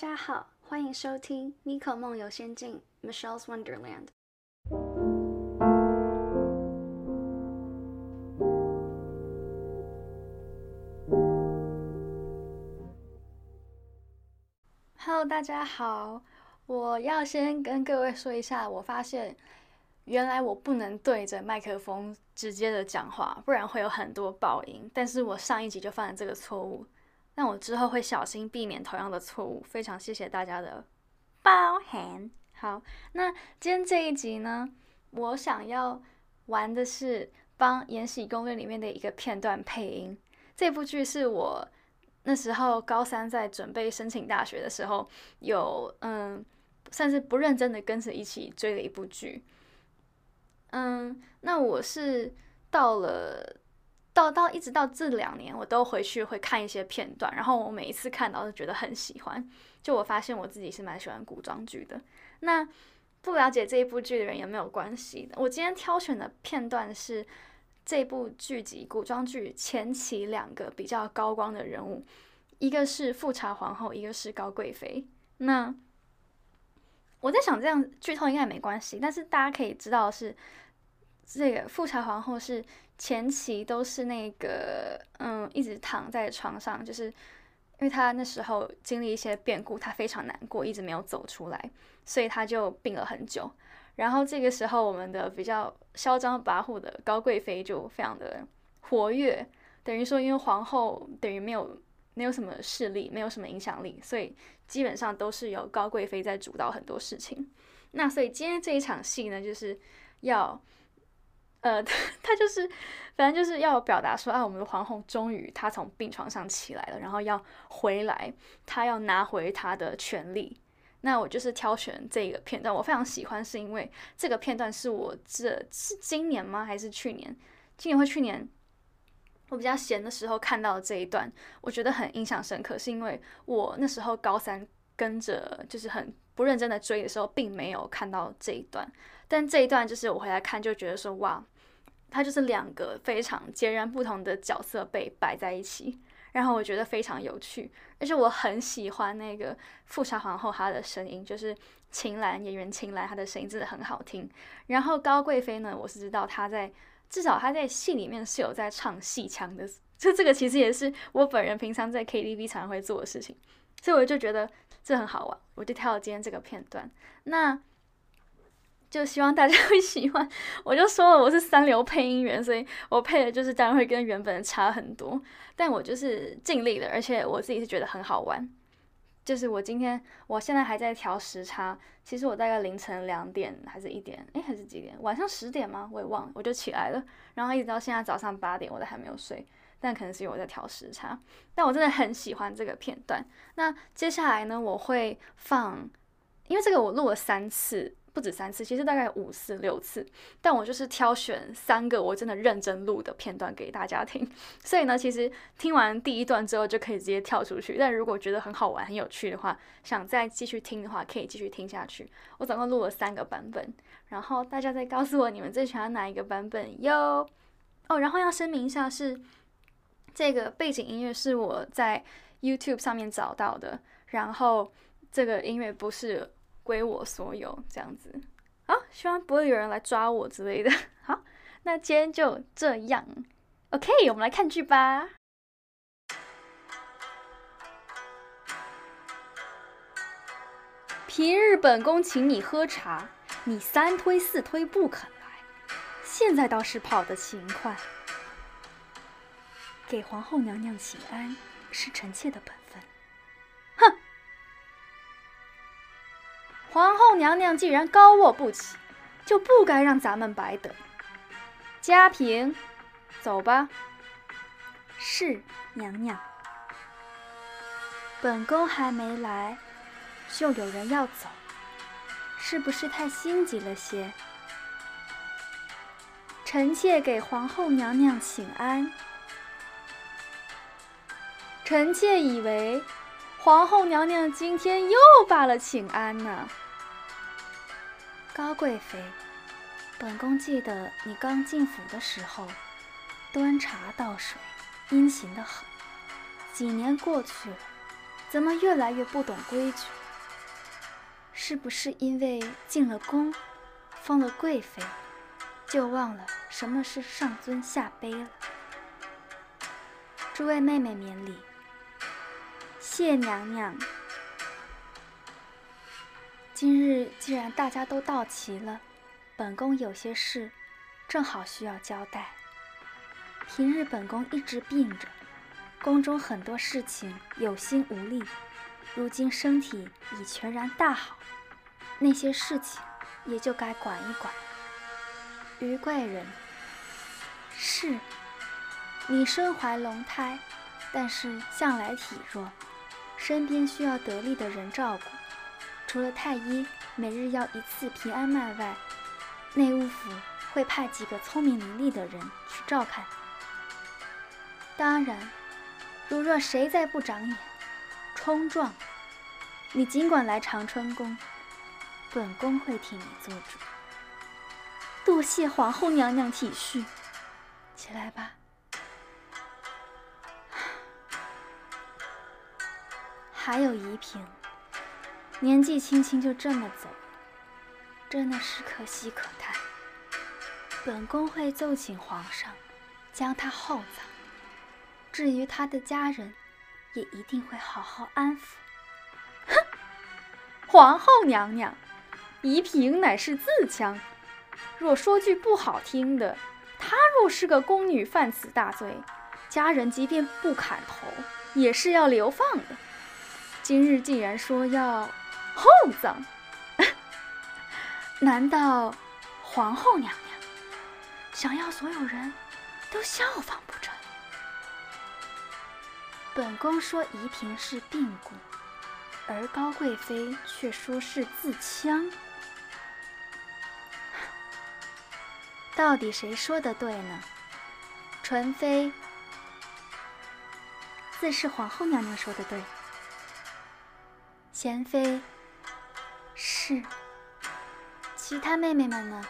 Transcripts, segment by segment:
大家好，欢迎收听《妮可梦游仙境》（Michelle's Wonderland）。Hello，大家好，我要先跟各位说一下，我发现原来我不能对着麦克风直接的讲话，不然会有很多爆音。但是我上一集就犯了这个错误。那我之后会小心避免同样的错误，非常谢谢大家的包涵。好，那今天这一集呢，我想要玩的是帮《延禧攻略》里面的一个片段配音。这部剧是我那时候高三在准备申请大学的时候，有嗯，算是不认真的跟着一起追的一部剧。嗯，那我是到了。到到一直到这两年，我都回去会看一些片段，然后我每一次看到都觉得很喜欢。就我发现我自己是蛮喜欢古装剧的。那不了解这一部剧的人也没有关系。我今天挑选的片段是这部剧集古装剧前期两个比较高光的人物，一个是富察皇后，一个是高贵妃。那我在想，这样剧透应该也没关系，但是大家可以知道是这个富察皇后是。前期都是那个，嗯，一直躺在床上，就是因为他那时候经历一些变故，他非常难过，一直没有走出来，所以他就病了很久。然后这个时候，我们的比较嚣张跋扈的高贵妃就非常的活跃，等于说，因为皇后等于没有没有什么势力，没有什么影响力，所以基本上都是由高贵妃在主导很多事情。那所以今天这一场戏呢，就是要。呃，他就是，反正就是要表达说啊，我们的皇后终于她从病床上起来了，然后要回来，她要拿回她的权利。那我就是挑选这个片段，我非常喜欢，是因为这个片段是我这是今年吗？还是去年？今年或去年，我比较闲的时候看到的这一段，我觉得很印象深刻，是因为我那时候高三跟着就是很不认真的追的时候，并没有看到这一段。但这一段就是我回来看就觉得说哇，它就是两个非常截然不同的角色被摆在一起，然后我觉得非常有趣，而且我很喜欢那个富察皇后她的声音，就是秦岚演员秦岚她的声音真的很好听。然后高贵妃呢，我是知道她在至少她在戏里面是有在唱戏腔的，就这个其实也是我本人平常在 KTV 常会做的事情，所以我就觉得这很好玩，我就挑了今天这个片段。那。就希望大家 会喜欢，我就说了我是三流配音员，所以我配的就是当然会跟原本的差很多，但我就是尽力了，而且我自己是觉得很好玩。就是我今天，我现在还在调时差，其实我大概凌晨两点还是一点，哎还是几点？晚上十点吗？我也忘了，我就起来了，然后一直到现在早上八点我都还没有睡，但可能是因为我在调时差。但我真的很喜欢这个片段。那接下来呢，我会放，因为这个我录了三次。不止三次，其实大概五次六次，但我就是挑选三个我真的认真录的片段给大家听。所以呢，其实听完第一段之后就可以直接跳出去。但如果觉得很好玩、很有趣的话，想再继续听的话，可以继续听下去。我总共录了三个版本，然后大家再告诉我你们最喜欢哪一个版本哟。哦，然后要声明一下，是这个背景音乐是我在 YouTube 上面找到的，然后这个音乐不是。归我所有，这样子好，希望不会有人来抓我之类的。好，那今天就这样。OK，我们来看剧吧。平日本宫请你喝茶，你三推四推不肯来，现在倒是跑得勤快。给皇后娘娘请安是臣妾的本分。皇后娘娘既然高卧不起，就不该让咱们白等。嘉平，走吧。是娘娘。本宫还没来，就有人要走，是不是太心急了些？臣妾给皇后娘娘请安。臣妾以为皇后娘娘今天又罢了请安呢。高贵妃，本宫记得你刚进府的时候，端茶倒水，殷勤的很。几年过去了，怎么越来越不懂规矩？是不是因为进了宫，封了贵妃，就忘了什么是上尊下卑了？诸位妹妹免礼，谢娘娘。今日既然大家都到齐了，本宫有些事，正好需要交代。平日本宫一直病着，宫中很多事情有心无力，如今身体已全然大好，那些事情也就该管一管。于贵人，是。你身怀龙胎，但是向来体弱，身边需要得力的人照顾。除了太医每日要一次平安脉外，内务府会派几个聪明伶俐的人去照看。当然，如若谁再不长眼、冲撞，你尽管来长春宫，本宫会替你做主。多谢皇后娘娘体恤，起来吧。还有怡嫔，年纪轻轻就这么走，真的是可惜可叹。本宫会奏请皇上，将她厚葬。至于她的家人，也一定会好好安抚。哼，皇后娘娘，怡嫔乃是自强。若说句不好听的，她若是个宫女，犯此大罪，家人即便不砍头，也是要流放的。今日竟然说要厚葬，难道皇后娘娘想要所有人都效仿不成？本宫说怡嫔是病故，而高贵妃却说是自戕，到底谁说的对呢？纯妃自是皇后娘娘说的对。贤妃是，其他妹妹们呢？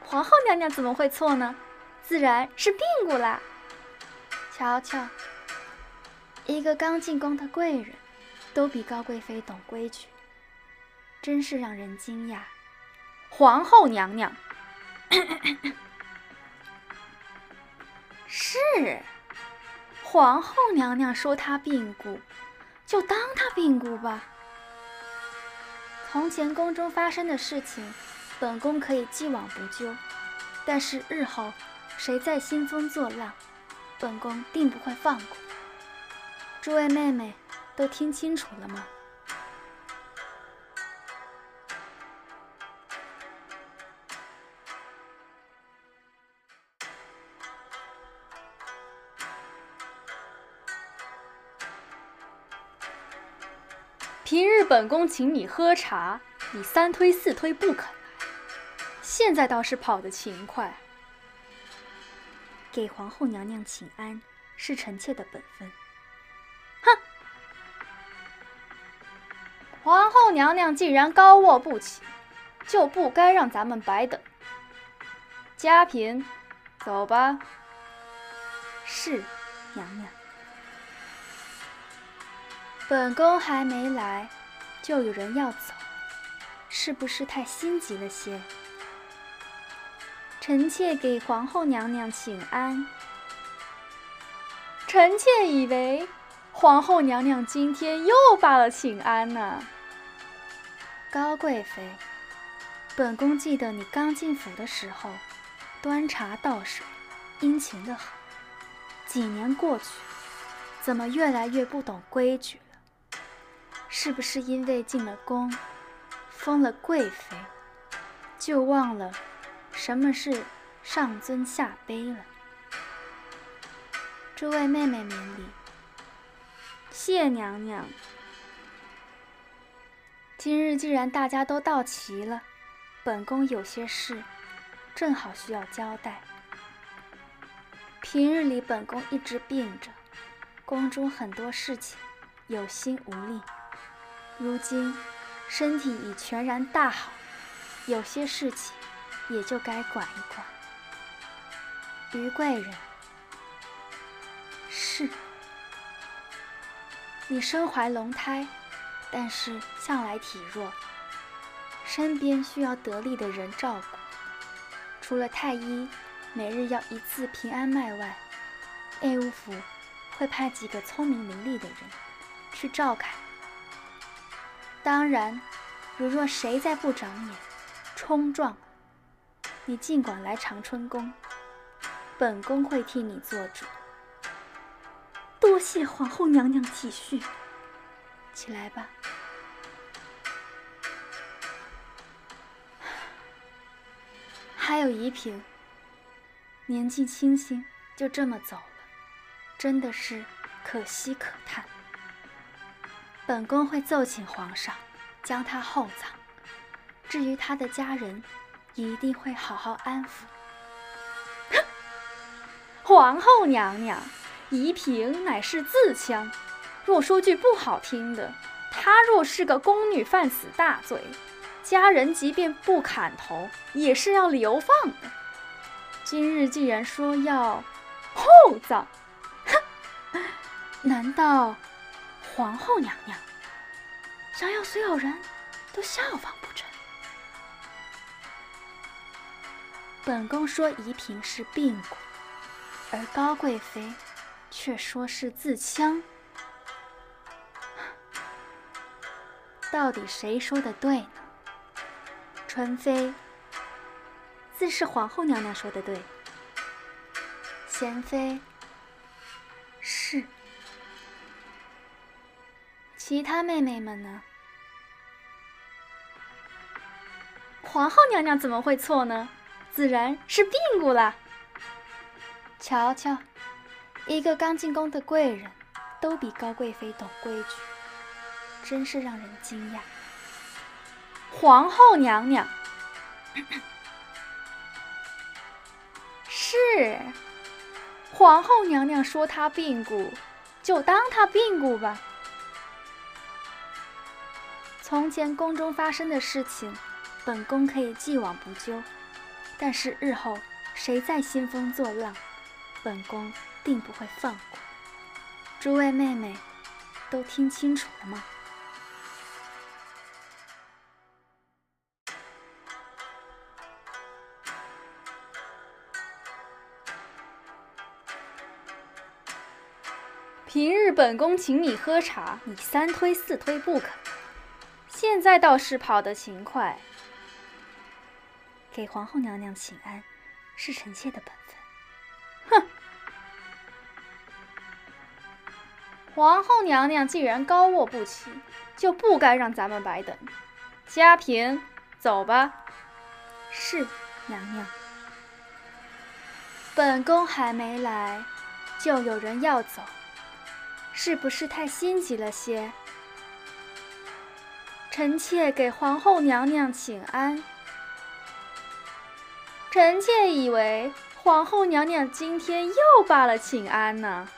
皇后娘娘怎么会错呢？自然是病故啦。瞧瞧，一个刚进宫的贵人，都比高贵妃懂规矩，真是让人惊讶。皇后娘娘，是，皇后娘娘说她病故。就当他病故吧。从前宫中发生的事情，本宫可以既往不咎；但是日后谁再兴风作浪，本宫定不会放过。诸位妹妹，都听清楚了吗？平日本宫请你喝茶，你三推四推不肯来，现在倒是跑得勤快。给皇后娘娘请安是臣妾的本分。哼！皇后娘娘既然高卧不起，就不该让咱们白等。嘉嫔，走吧。是，娘娘。本宫还没来，就有人要走，是不是太心急了些？臣妾给皇后娘娘请安。臣妾以为皇后娘娘今天又发了请安呢。高贵妃，本宫记得你刚进府的时候，端茶倒水，殷勤的很。几年过去，怎么越来越不懂规矩了？是不是因为进了宫，封了贵妃，就忘了什么是上尊下卑了？诸位妹妹免礼，谢娘娘。今日既然大家都到齐了，本宫有些事，正好需要交代。平日里本宫一直病着，宫中很多事情有心无力。如今身体已全然大好，有些事情也就该管一管。于贵人，是。你身怀龙胎，但是向来体弱，身边需要得力的人照顾。除了太医每日要一次平安脉外，内务府会派几个聪明伶俐的人去照看。当然，如若谁再不长眼，冲撞，你尽管来长春宫，本宫会替你做主。多谢皇后娘娘体恤，起来吧。还有怡嫔，年纪轻轻就这么走了，真的是可惜可叹。本宫会奏请皇上，将她厚葬。至于她的家人，一定会好好安抚。皇后娘娘，怡嫔乃是自强，若说句不好听的，她若是个宫女，犯死大罪。家人即便不砍头，也是要流放的。今日既然说要厚葬，哼，难道皇后娘娘想要所有人都效仿不成？本宫说怡嫔是病故，而高贵妃却说是自戕，到底谁说的对呢？纯妃，自是皇后娘娘说的对。贤妃，是。其他妹妹们呢？皇后娘娘怎么会错呢？自然是病故了。瞧瞧，一个刚进宫的贵人，都比高贵妃懂规矩，真是让人惊讶。皇后娘娘，是皇后娘娘说她病故，就当她病故吧。从前宫中发生的事情，本宫可以既往不咎，但是日后谁再兴风作浪，本宫定不会放过。诸位妹妹，都听清楚了吗？平日本宫请你喝茶，你三推四推不肯，现在倒是跑得勤快。给皇后娘娘请安，是臣妾的本分。哼！皇后娘娘既然高卧不起，就不该让咱们白等。嘉嫔，走吧。是，娘娘。本宫还没来，就有人要走。是不是太心急了些？臣妾给皇后娘娘请安。臣妾以为皇后娘娘今天又罢了请安呢。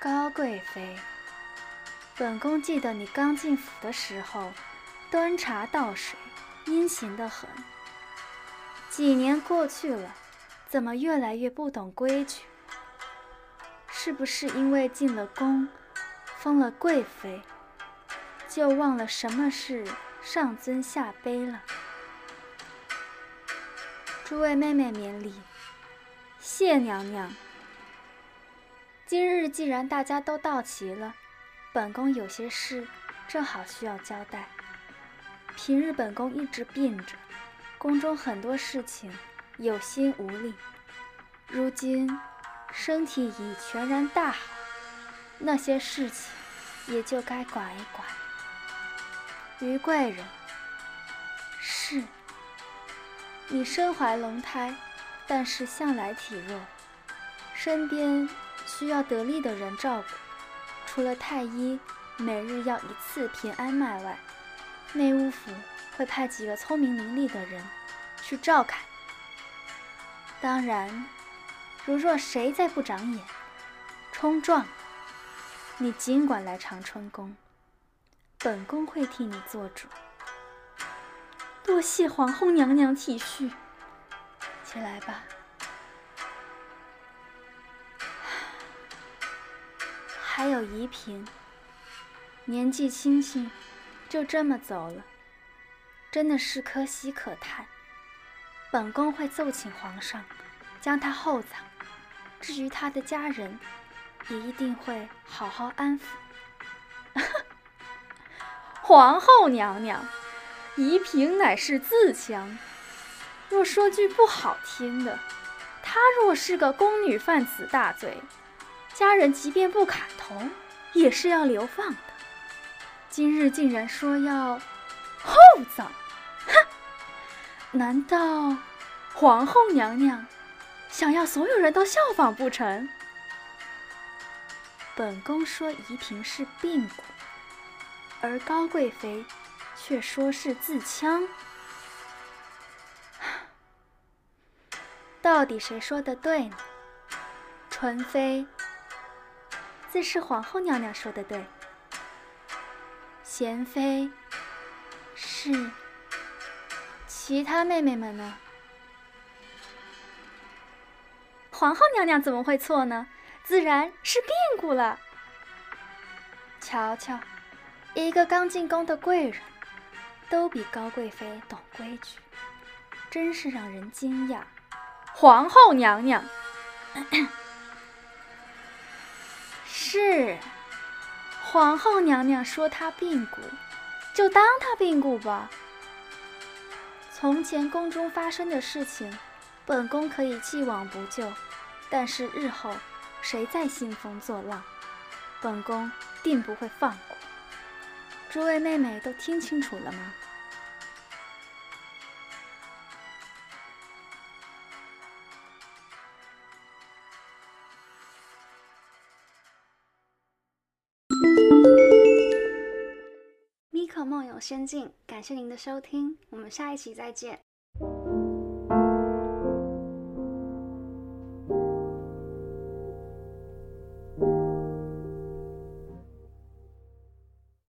高贵妃，本宫记得你刚进府的时候，端茶倒水，殷勤得很。几年过去了，怎么越来越不懂规矩？是不是因为进了宫，封了贵妃，就忘了什么是上尊下卑了？诸位妹妹免礼，谢娘娘。今日既然大家都到齐了，本宫有些事正好需要交代。平日本宫一直病着，宫中很多事情有心无力，如今。身体已全然大好，那些事情也就该管一管。于贵人，是。你身怀龙胎，但是向来体弱，身边需要得力的人照顾。除了太医每日要一次平安脉外，内务府会派几个聪明伶俐的人去照看。当然。如若谁再不长眼，冲撞，你尽管来长春宫，本宫会替你做主。多谢皇后娘娘体恤，起来吧。还有怡嫔，年纪轻轻就这么走了，真的是可喜可叹。本宫会奏请皇上将她厚葬，至于她的家人，也一定会好好安抚。皇后娘娘，宜嫔乃是自强，若说句不好听的，她若是个宫女犯此大罪。家人即便不砍头，也是要流放的。今日竟然说要厚葬，哼！难道皇后娘娘想要所有人都效仿不成？本宫说宜嫔是病蛊，而高贵妃却说是自戕，到底谁说的对呢？纯妃。自是皇后娘娘说的对，贤妃是，其他妹妹们呢？皇后娘娘怎么会错呢？自然是病故了。瞧瞧，一个刚进宫的贵人，都比高贵妃懂规矩，真是让人惊讶。皇后娘娘。是，皇后娘娘说她病故，就当她病故吧。从前宫中发生的事情，本宫可以既往不咎，但是日后谁再兴风作浪，本宫定不会放过。诸位妹妹都听清楚了吗？米可梦游仙境，感谢您的收听，我们下一期再见。